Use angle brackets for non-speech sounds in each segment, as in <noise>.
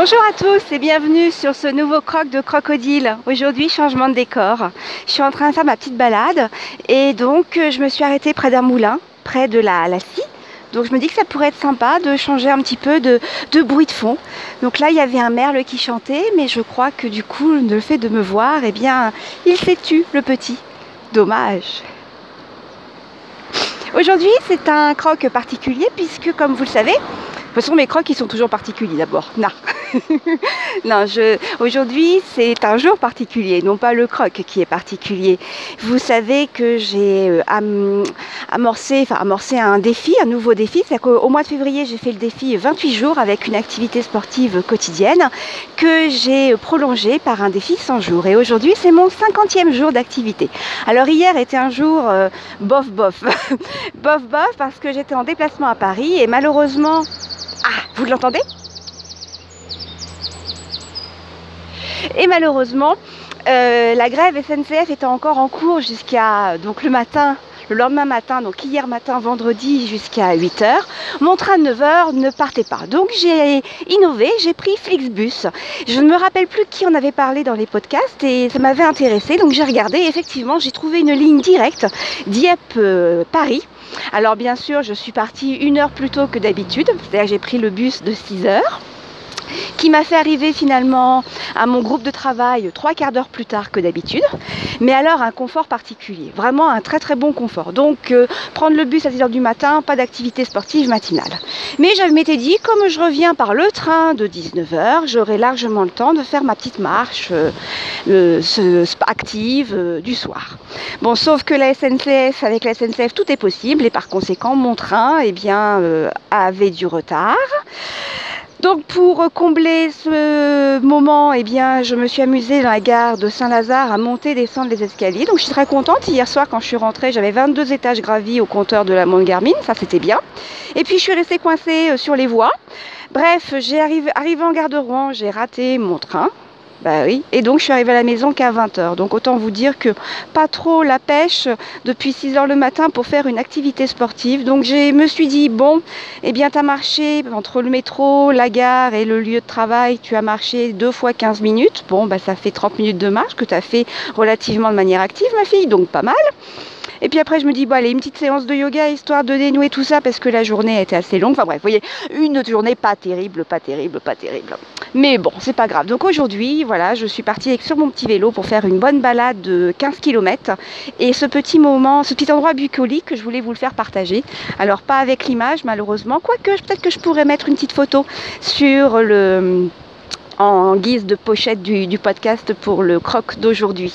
Bonjour à tous et bienvenue sur ce nouveau croc de crocodile. Aujourd'hui, changement de décor. Je suis en train de faire ma petite balade et donc euh, je me suis arrêtée près d'un moulin, près de la, la scie. Donc je me dis que ça pourrait être sympa de changer un petit peu de, bruit de fond. Donc là, il y avait un merle qui chantait, mais je crois que du coup, le fait de me voir, eh bien, il s'est tu, le petit. Dommage. Aujourd'hui, c'est un croc particulier puisque, comme vous le savez, de toute façon, mes crocs, ils sont toujours particuliers d'abord. <laughs> Non. non, aujourd'hui, c'est un jour particulier, non pas le croc qui est particulier. Vous savez que j'ai euh, amorcé, enfin, amorcé un défi, un nouveau défi. C'est qu'au mois de février, j'ai fait le défi 28 jours avec une activité sportive quotidienne que j'ai prolongé par un défi 100 jours. Et aujourd'hui, c'est mon 50e jour d'activité. Alors, hier était un jour euh, bof bof. <laughs> bof bof parce que j'étais en déplacement à Paris et malheureusement, ah, vous l'entendez? Et malheureusement, euh, la grève SNCF était encore en cours jusqu'à le matin, le lendemain matin, donc hier matin, vendredi, jusqu'à 8h. Mon train de 9h ne partait pas. Donc j'ai innové, j'ai pris Flixbus. Je ne me rappelle plus qui en avait parlé dans les podcasts et ça m'avait intéressé. Donc j'ai regardé effectivement, j'ai trouvé une ligne directe Dieppe-Paris. Alors bien sûr, je suis partie une heure plus tôt que d'habitude, c'est-à-dire j'ai pris le bus de 6 heures qui m'a fait arriver finalement à mon groupe de travail trois quarts d'heure plus tard que d'habitude, mais alors un confort particulier, vraiment un très très bon confort. Donc euh, prendre le bus à 6 heures du matin, pas d'activité sportive matinale. Mais je m'étais dit, comme je reviens par le train de 19h, j'aurai largement le temps de faire ma petite marche euh, euh, active du soir. Bon, sauf que la SNCF, avec la SNCF, tout est possible et par conséquent, mon train eh bien, avait du retard. Donc pour combler ce moment, eh bien, je me suis amusée dans la gare de Saint-Lazare à monter et descendre les escaliers. Donc je suis très contente. Hier soir, quand je suis rentrée, j'avais 22 étages gravis au compteur de la montre Garmin. Ça, c'était bien. Et puis je suis restée coincée euh, sur les voies. Bref, j'ai arrivé, arrivé en gare de Rouen, j'ai raté mon train. Bah. Et donc je suis arrivée à la maison qu'à 20h. Donc autant vous dire que pas trop la pêche depuis 6h le matin pour faire une activité sportive. Donc je me suis dit, bon, eh bien tu as marché entre le métro, la gare et le lieu de travail, tu as marché deux fois 15 minutes. Bon, bah ça fait 30 minutes de marche que tu as fait relativement de manière active ma fille, donc pas mal. Et puis après, je me dis, bon, allez, une petite séance de yoga histoire de dénouer tout ça parce que la journée était assez longue. Enfin bref, vous voyez, une journée pas terrible, pas terrible, pas terrible. Mais bon, c'est pas grave. Donc aujourd'hui, voilà, je suis partie sur mon petit vélo pour faire une bonne balade de 15 km. Et ce petit moment, ce petit endroit bucolique, je voulais vous le faire partager. Alors pas avec l'image, malheureusement. Quoique, peut-être que je pourrais mettre une petite photo sur le en guise de pochette du, podcast pour le croc d'aujourd'hui.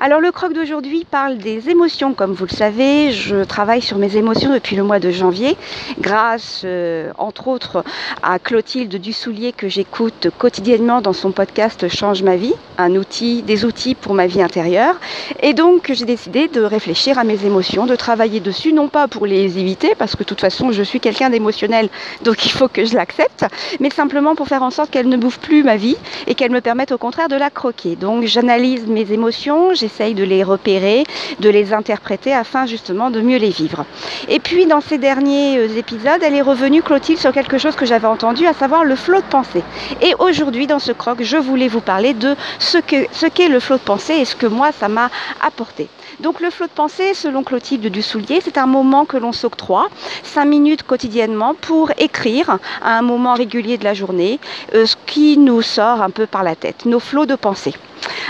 Alors le croc d'aujourd'hui parle des émotions, comme vous le savez. Je travaille sur mes émotions depuis le mois de janvier, grâce euh, entre autres à Clotilde Dussoulier que j'écoute quotidiennement dans son podcast Change ma vie, un outil, des outils pour ma vie intérieure. Et donc j'ai décidé de réfléchir à mes émotions, de travailler dessus, non pas pour les éviter, parce que de toute façon je suis quelqu'un d'émotionnel, donc il faut que je l'accepte, mais simplement pour faire en sorte qu'elle ne bouffe plus ma vie et qu'elles me permettent au contraire de la croquer. Donc j'analyse mes émotions, j'essaye de les repérer, de les interpréter afin justement de mieux les vivre. Et puis dans ces derniers euh, épisodes, elle est revenue Clotilde sur quelque chose que j'avais entendu, à savoir le flot de pensée. Et aujourd'hui dans ce croc, je voulais vous parler de ce qu'est le flot de pensée et ce que moi ça m'a apporté. Donc le flot de pensée, selon Clotilde Dussoulier, c'est un moment que l'on s'octroie, cinq minutes quotidiennement, pour écrire à un moment régulier de la journée euh, ce qui nous sort un peu par la tête, nos flots de pensée.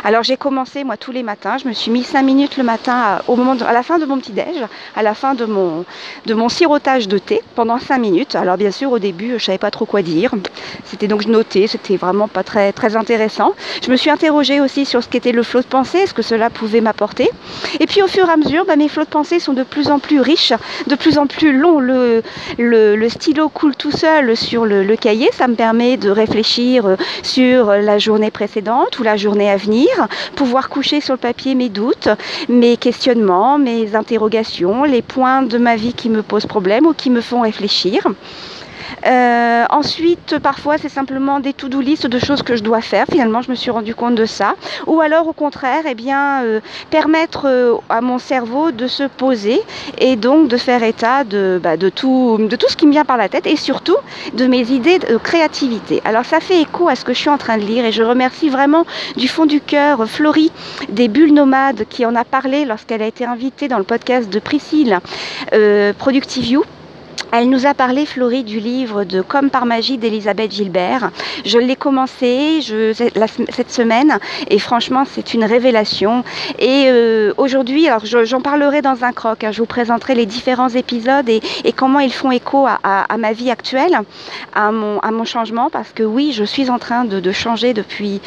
Alors j'ai commencé moi tous les matins, je me suis mis 5 minutes le matin à, au moment à la fin de mon petit déj, à la fin de mon, de mon sirotage de thé pendant 5 minutes. Alors bien sûr au début je savais pas trop quoi dire. C'était donc noté, c'était vraiment pas très très intéressant. Je me suis interrogée aussi sur ce qu'était le flot de pensée, ce que cela pouvait m'apporter. Et puis au fur et à mesure, bah, mes flots de pensée sont de plus en plus riches, de plus en plus longs. Le, le, stylo coule tout seul sur le, le cahier, ça me permet de réfléchir euh, sur la journée précédente ou la journée à pouvoir coucher sur le papier mes doutes, mes questionnements, mes interrogations, les points de ma vie qui me posent problème ou qui me font réfléchir. Euh, ensuite, parfois, c'est simplement des to-do list de choses que je dois faire. Finalement, je me suis rendu compte de ça. Ou alors, au contraire, eh bien, euh, permettre euh, à mon cerveau de se poser et donc de faire état de, bah, de tout ce qui me vient par la tête et surtout de mes idées de créativité. Alors, ça fait écho à ce que je suis en train de lire et je remercie vraiment du fond du cœur Florie des Bulles Nomades qui en a parlé lorsqu'elle a été invitée dans le podcast de Priscille Productive You elle nous a parlé, Florie, du livre de Comme par magie d'Elisabeth Gilbert. Je l'ai commencé cette semaine et franchement, c'est une révélation. Et euh, aujourd'hui, alors j'en parlerai dans un croc. Hein. je vous présenterai les différents épisodes et, comment ils font écho à, ma vie actuelle, à mon, changement. Parce que oui, je suis en train de, changer depuis,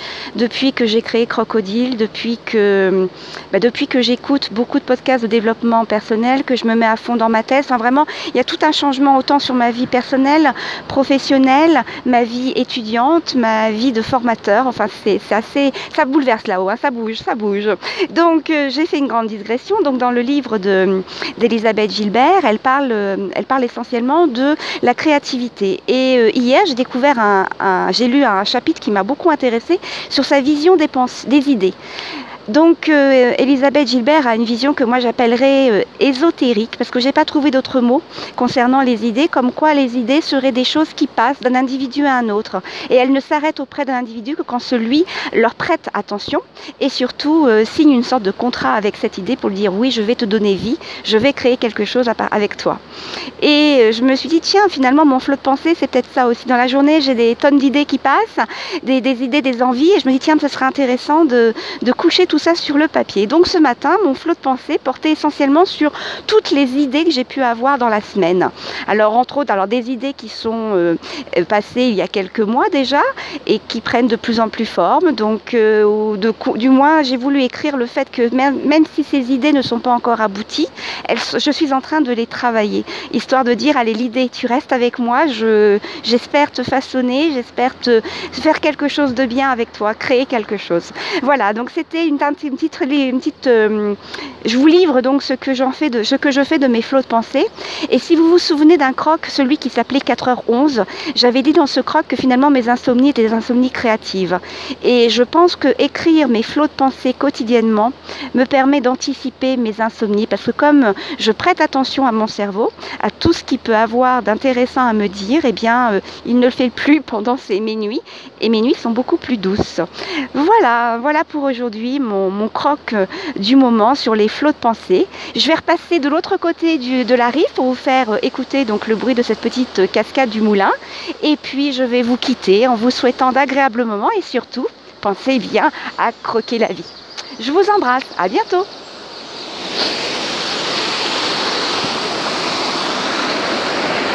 que j'ai créé Crocodile, depuis que, bah, que j'écoute beaucoup de podcasts de développement personnel, que je me mets à fond dans ma thèse. Enfin, vraiment, il y a tout un changement autant sur ma vie personnelle, professionnelle, ma vie étudiante, ma vie de formateur. Enfin, c'est assez, ça bouleverse là-haut, hein, ça bouge, ça bouge. Donc, euh, j'ai fait une grande digression. Donc, dans le livre d'Elisabeth Gilbert, elle parle, euh, elle parle essentiellement de la créativité. Et euh, hier, j'ai découvert un, j'ai lu un chapitre qui m'a beaucoup intéressé sur sa vision des, des idées. Donc euh, Elisabeth Gilbert a une vision que moi j'appellerais euh, ésotérique parce que j'ai pas trouvé d'autres mots concernant les idées, comme quoi les idées seraient des choses qui passent d'un individu à un autre et elles ne s'arrêtent auprès d'un individu que quand celui leur prête attention et surtout euh, signe une sorte de contrat avec cette idée pour lui dire oui je vais te donner vie, je vais créer quelque chose avec toi. Et je me suis dit tiens finalement mon flot de pensée c'est peut-être ça aussi dans la journée j'ai des tonnes d'idées qui passent, des, idées, des envies et je me dis tiens ce serait intéressant de, de coucher tout ça sur le papier. Donc ce matin, mon flot de pensée portait essentiellement sur toutes les idées que j'ai pu avoir dans la semaine. Alors entre autres, alors des idées qui sont euh, passées il y a quelques mois déjà et qui prennent de plus en plus forme. Donc euh, du moins, j'ai voulu écrire le fait que même, si ces idées ne sont pas encore abouties, je suis en train de les travailler, histoire de dire allez l'idée, tu restes avec moi, j'espère te façonner, j'espère te faire quelque chose de bien avec toi, créer quelque chose. Voilà, donc c'était une une petite, euh, je vous livre donc ce que j'en fais de ce que je fais de mes flots de pensée. Et si vous vous souvenez d'un croc, celui qui s'appelait 4h11, j'avais dit dans ce croc que finalement mes insomnies étaient des insomnies créatives. Et je pense que écrire mes flots de pensée quotidiennement me permet d'anticiper mes insomnies parce que comme je prête attention à mon cerveau, à tout ce qui peut avoir d'intéressant à me dire, eh bien euh, il ne le fait plus <laughs> pendant ces, mes nuits et mes nuits sont beaucoup plus douces. Voilà, voilà pour aujourd'hui mon mon, croc euh, du moment sur les flots de pensée. Je vais repasser de l'autre côté de la rive pour vous faire euh, écouter le bruit de cette petite euh, cascade du moulin. Et puis je vais vous quitter en vous souhaitant d'agréables moments et surtout, pensez bien à croquer la vie. Je vous embrasse, à bientôt